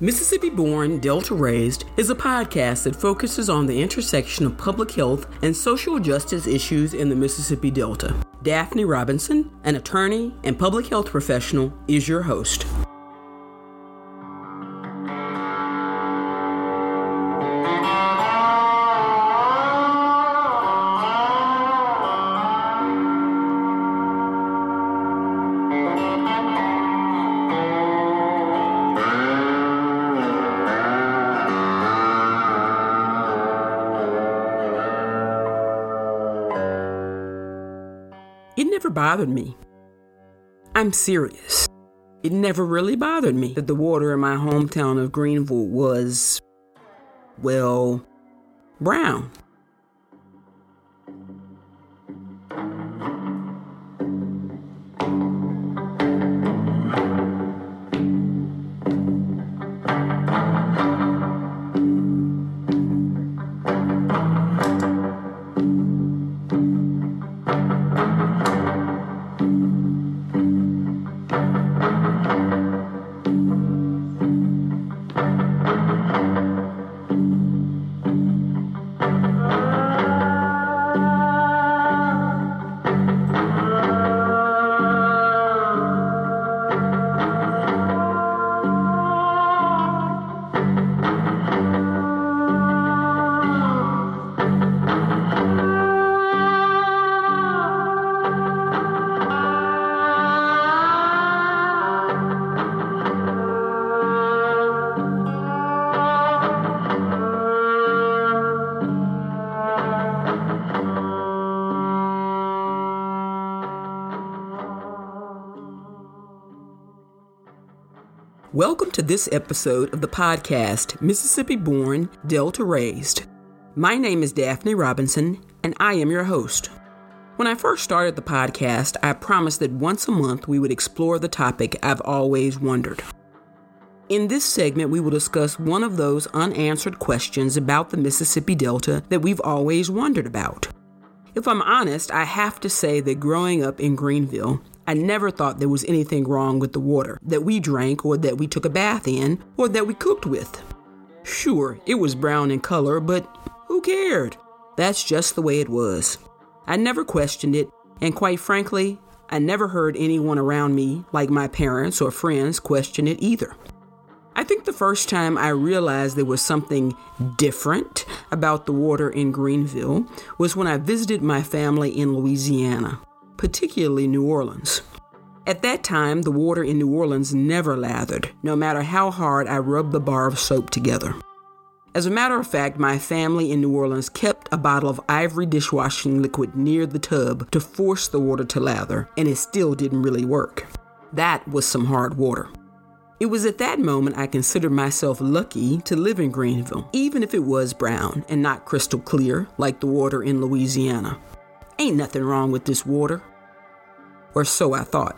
Mississippi Born, Delta Raised is a podcast that focuses on the intersection of public health and social justice issues in the Mississippi Delta. Daphne Robinson, an attorney and public health professional, is your host. Never bothered me. I'm serious. It never really bothered me that the water in my hometown of Greenville was, well, brown. Welcome to this episode of the podcast Mississippi Born, Delta Raised. My name is Daphne Robinson, and I am your host. When I first started the podcast, I promised that once a month we would explore the topic I've always wondered. In this segment, we will discuss one of those unanswered questions about the Mississippi Delta that we've always wondered about. If I'm honest, I have to say that growing up in Greenville, I never thought there was anything wrong with the water that we drank or that we took a bath in or that we cooked with. Sure, it was brown in color, but who cared? That's just the way it was. I never questioned it, and quite frankly, I never heard anyone around me, like my parents or friends, question it either. I think the first time I realized there was something different about the water in Greenville was when I visited my family in Louisiana particularly New Orleans. At that time, the water in New Orleans never lathered, no matter how hard I rubbed the bar of soap together. As a matter of fact, my family in New Orleans kept a bottle of ivory dishwashing liquid near the tub to force the water to lather, and it still didn't really work. That was some hard water. It was at that moment I considered myself lucky to live in Greenville, even if it was brown and not crystal clear like the water in Louisiana. Ain't nothing wrong with this water. Or so I thought.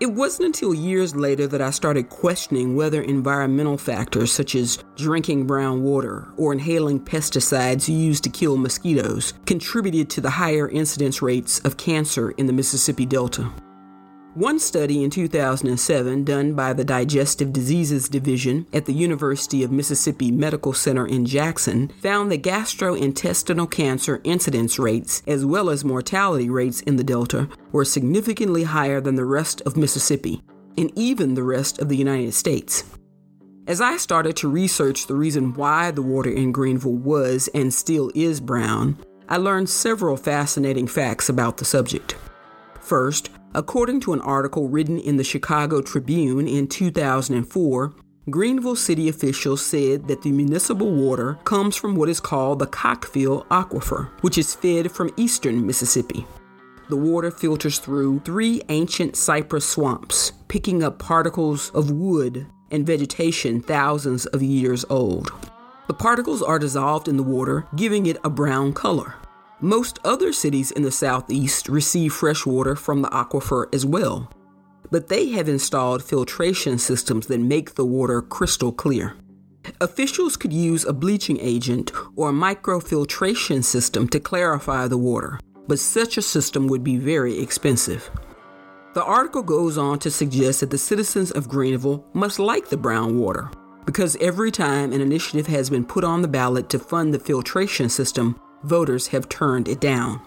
It wasn't until years later that I started questioning whether environmental factors such as drinking brown water or inhaling pesticides used to kill mosquitoes contributed to the higher incidence rates of cancer in the Mississippi Delta. One study in 2007, done by the Digestive Diseases Division at the University of Mississippi Medical Center in Jackson, found that gastrointestinal cancer incidence rates, as well as mortality rates in the Delta, were significantly higher than the rest of Mississippi, and even the rest of the United States. As I started to research the reason why the water in Greenville was and still is brown, I learned several fascinating facts about the subject. First, According to an article written in the Chicago Tribune in 2004, Greenville city officials said that the municipal water comes from what is called the Cockfield Aquifer, which is fed from eastern Mississippi. The water filters through three ancient cypress swamps, picking up particles of wood and vegetation thousands of years old. The particles are dissolved in the water, giving it a brown color. Most other cities in the southeast receive fresh water from the aquifer as well, but they have installed filtration systems that make the water crystal clear. Officials could use a bleaching agent or a microfiltration system to clarify the water, but such a system would be very expensive. The article goes on to suggest that the citizens of Greenville must like the brown water, because every time an initiative has been put on the ballot to fund the filtration system, voters have turned it down.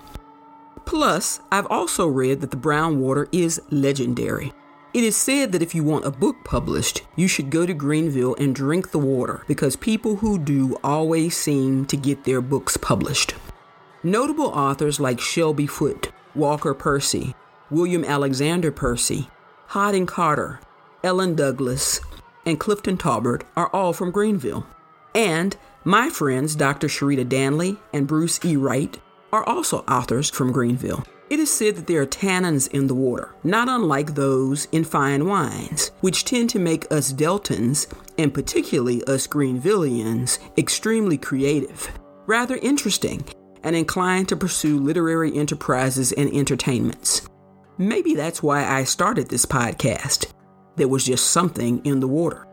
Plus, I've also read that the brown water is legendary. It is said that if you want a book published, you should go to Greenville and drink the water because people who do always seem to get their books published. Notable authors like Shelby Foote, Walker Percy, William Alexander Percy, Hodding Carter, Ellen Douglas, and Clifton Talbert are all from Greenville. And my friends Dr. Sharita Danley and Bruce E. Wright are also authors from Greenville. It is said that there are tannins in the water, not unlike those in fine wines, which tend to make us Deltans, and particularly us Greenvillians, extremely creative, rather interesting, and inclined to pursue literary enterprises and entertainments. Maybe that's why I started this podcast. There was just something in the water.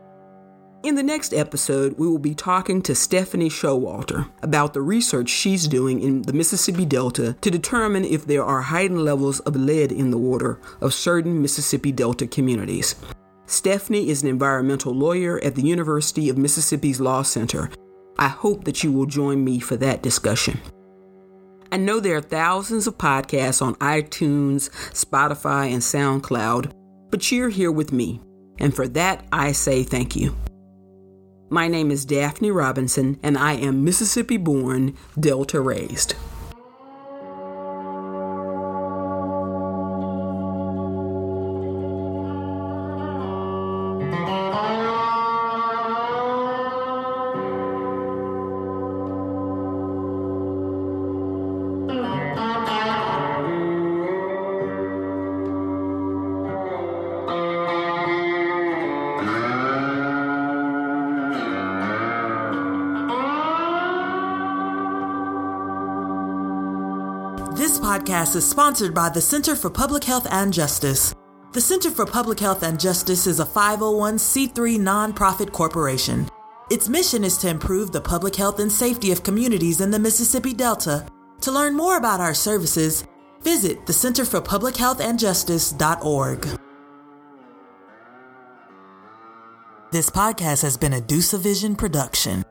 In the next episode, we will be talking to Stephanie Showalter about the research she's doing in the Mississippi Delta to determine if there are heightened levels of lead in the water of certain Mississippi Delta communities. Stephanie is an environmental lawyer at the University of Mississippi's Law Center. I hope that you will join me for that discussion. I know there are thousands of podcasts on iTunes, Spotify, and SoundCloud, but you're here with me, and for that I say thank you. My name is Daphne Robinson, and I am Mississippi born, Delta raised. This podcast is sponsored by the Center for Public Health and Justice. The Center for Public Health and Justice is a 501c3 nonprofit corporation. Its mission is to improve the public health and safety of communities in the Mississippi Delta. To learn more about our services, visit the Center for Public Health and Justice.org. This podcast has been a Deuce Vision production.